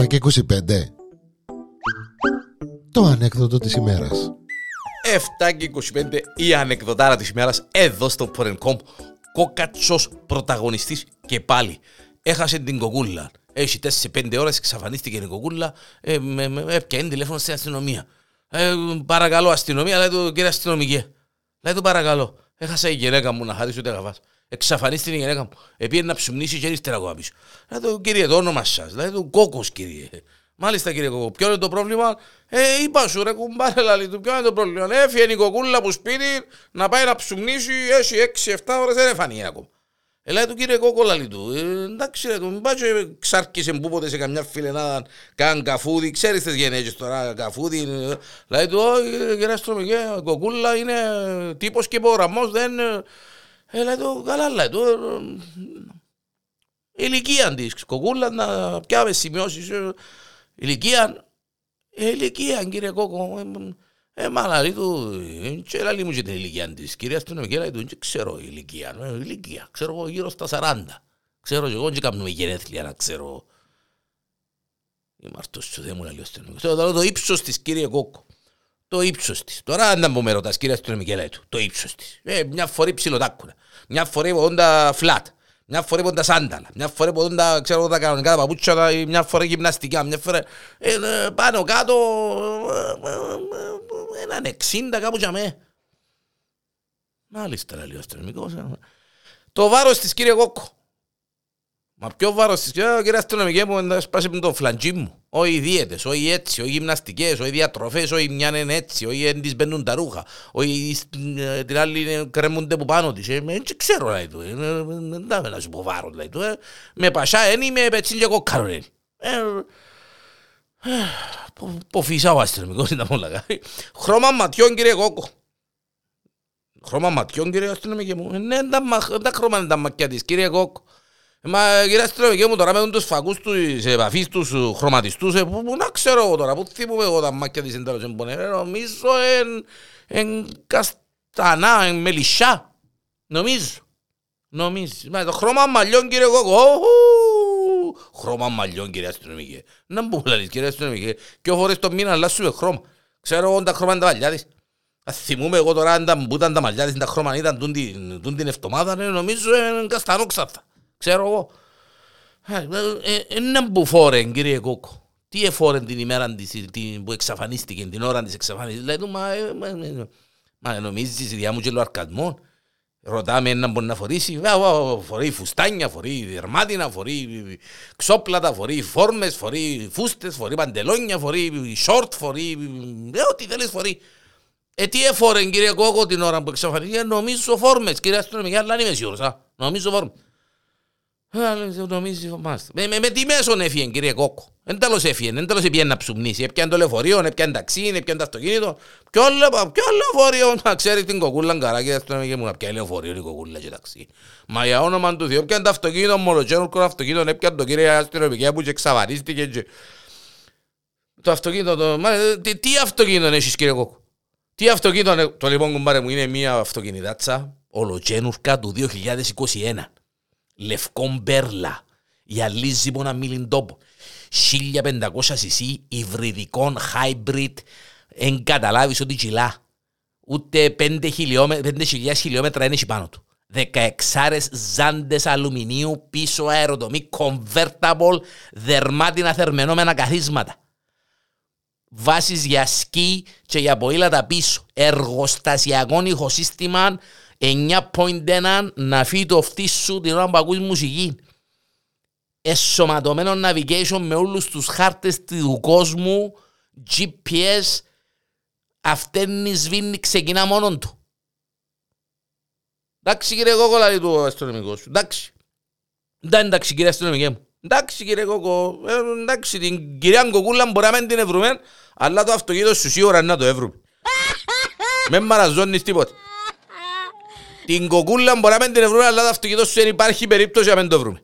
7 και 25 Το ανέκδοτο της ημέρας. 7 και 25 η ανεκδοτάρα της ημέρας εδώ στο Πορενκόμ κόκατσος πρωταγωνιστής και πάλι. Έχασε την κοκούλα. Έχει 4-5 ώρες εξαφανίστηκε η κοκούλα ε, με, με, έπιανε τηλέφωνο στην αστυνομία. Ε, παρακαλώ αστυνομία λέει του κύριε αστυνομικέ. Λέει του παρακαλώ. Έχασα η γυναίκα μου να χάρει ούτε καβάς εξαφανίστηκε η γυναίκα μου επίε να ψουμνήσει και ύστερα ακόμα πίσω λέει του κύριε το όνομα σας λέει του κόκκος κύριε Μάλιστα κύριε Κοκό, ποιο είναι το πρόβλημα; Ε, είπα σου ρε κουμπάρε λαλή του, ποιο είναι το πρόβλημα; Ε, έφυγε η κοκούλα που σπίτι να πάει να ψουμνήσει, έχει 6-7 ώρες, δεν έφανει ακόμα. Ε, λέει του κύριε Κόκο λαλή του, ε, εντάξει ρε του, μην πάει και ξάρκησε που ποτέ σε καμιά φιλενάδα, καν καφούδι, ξέρεις τις γενέσεις τώρα, καφούδι. Ε, λέει του, όχι κύριε Αστρομικέ, η κοκούλα είναι τύπος και υπογραμμός, δεν... Ε, λέει του, καλά λέει του, ε, ηλικία της κοκούλας να πιάμε σημειώσεις, ε, ηλικία, ε, ηλικία κύριε Κόκο, ε, ε μάνα λέει του, ε, και λέει μου και την ηλικία της, κυρία αστυνομική λέει του, δεν ξέρω ηλικία, ε, ηλικία, ξέρω εγώ γύρω στα 40, ξέρω και εγώ και κάνουμε γενέθλια να ξέρω. Είμαι αυτός σου, δεν μου λέει ο αστυνομικός. Το, το ύψος της κύριε Κόκο. Το ύψος της. Τώρα αν μου με ρωτάς κύριε αστυνομική λέει του, το ύψος της. Ε, μια φορή ψιλοτάκουνα, μια φορή όντα φλάτ. Μια φορά είπαν τα σάνταλα, μια φορά είπαν τα, ξέρω, τα κανονικά τα παπούτσια, μια φορά γυμναστικά, μια φορά ε, ε, πάνω κάτω ε, έναν εξήντα κάπου για με. Μάλιστα, λέει ο αστυνομικός. Το βάρος της κύριε Κόκκο. Μα ποιο βάρος της κύριε, κύριε αστυνομική μου, σπάσει το φλαντζί μου. Όχι οι δίαιτες, όχι έτσι, όχι γυμναστικές, όχι διατροφές, όχι μια είναι έτσι, όχι δεν της μπαίνουν τα ρούχα, όχι την άλλη κρεμούνται που πάνω της. Δεν ξέρω, λέει του, δεν θα να σου πω βάρος, λέει του. Με πασά είναι με πετσίν και κόκκαρο, είναι. Ποφίσα ο αστυνομικός ήταν όλα κάτι. Χρώμα ματιών, κύριε Κόκκο. Χρώμα ματιών, κύριε αστυνομική μου. Ναι, τα χρώμα είναι τα μακιά της, κύριε Κόκκο. Μα κύριε αστυνομική μου τώρα με τους φακούς τους επαφής τους χρωματιστούς ε, που, που να ξέρω εγώ τώρα, που θυμούμαι εγώ τα μάκια της εντέλος εμπονέ, νομίζω εν, εν καστανά, εν μελισσά, νομίζω, νομίζω. Μα το χρώμα μαλλιών κύριε Κόκο, χρώμα μαλλιών κύριε αστυνομική. Να μου λαλείς κύριε αστυνομική, και ο φορές το μήνα αλλάσουμε χρώμα. Ξέρω εγώ τα χρώμα είναι τα μαλλιά της. Θυμούμαι εγώ τώρα αν ήταν τα μαλλιά της, τα χρώμα ήταν τούν την εβδομάδα, νομίζω εν καστανό ξαφά. Ξέρω εγώ. Είναι που φόρεν κύριε Κόκο. Τι εφόρεν την ημέρα που εξαφανίστηκε, την ώρα της εξαφανίστηκε. Λέει του, μα νομίζεις η διά μου και αρκασμό. Ρωτάμε έναν μπορεί να φορήσει, φορεί φουστάνια, φορεί δερμάτινα, φορεί ξόπλατα, φορεί φόρμες, φορεί φούστες, φορεί παντελόνια, φορεί σορτ, φορεί ό,τι θέλεις φορεί. Ε, τι εφόρεν κύριε Κόκο την ώρα που εξαφανίστηκε, νομίζω φόρμες, κύριε αστυνομικέ, αλλά είμαι σίγουρος, νομίζω φόρμες. Με, με, με τι μέσον έφυγε κύριε Κόκο. Εν τέλος έφυγε, εν τέλος έπιανε να ψουμνήσει. Έπιανε το λεωφορείο, έπιανε ταξί, έπιανε το αυτοκίνητο. Ποιο, ποιο λεωφορείο, να ξέρεις την κοκούλα καράκι, ας πούμε και μου να πιάνε λεωφορείο η κοκούλα και ταξί. Μα για όνομα του Θεού, έπιανε το αυτοκίνητο, μολοτζένουρκο αυτοκίνητο, έπιανε το κύριε αστυνομική που και εξαβαρίστηκε και... Το αυτοκίνητο, το... Μα, τι, τι αυτοκίνητο έχεις κύριε Κόκο. Τι αυτοκίνητο, το λοιπόν κουμπάρε μου είναι μια αυτοκινητάτσα ολοτζένουρκα του 2021 λευκό μπέρλα, γυαλίζει μόνο μίλιν τόπο. 1500 cc υβριδικών hybrid, εν καταλάβεις ότι κιλά. Ούτε 5.000 χιλιόμετρα είναι πάνω του. 16 ζάντες αλουμινίου πίσω αεροτομή, convertible, δερμάτινα θερμενόμενα καθίσματα. Βάσεις για σκι και για ποήλατα πίσω. Εργοστασιακό ηχοσύστημα 9.1 να φύγει το αυτή σου την ώρα που ακούς μουσική. Εσωματωμένο navigation με όλους τους χάρτες του κόσμου, GPS, αυτήν σβήνει, ξεκινά μόνον του. Εντάξει κύριε Κόκο, λέει του αστυνομικού σου. Εντάξει. Εντάξει κύριε αστυνομικέ μου. Εντάξει κύριε Κόκο, ε, εντάξει την κυρία Κοκούλα μπορεί να μην την ευρούμε, αλλά το αυτοκίνητο σου σίγουρα να το εύρουμε. Με μαραζώνεις τίποτα. Την κοκούλα μπορεί να μην την βρούμε, αλλά το αυτοκίνητο σου δεν υπάρχει περίπτωση να μην το βρούμε.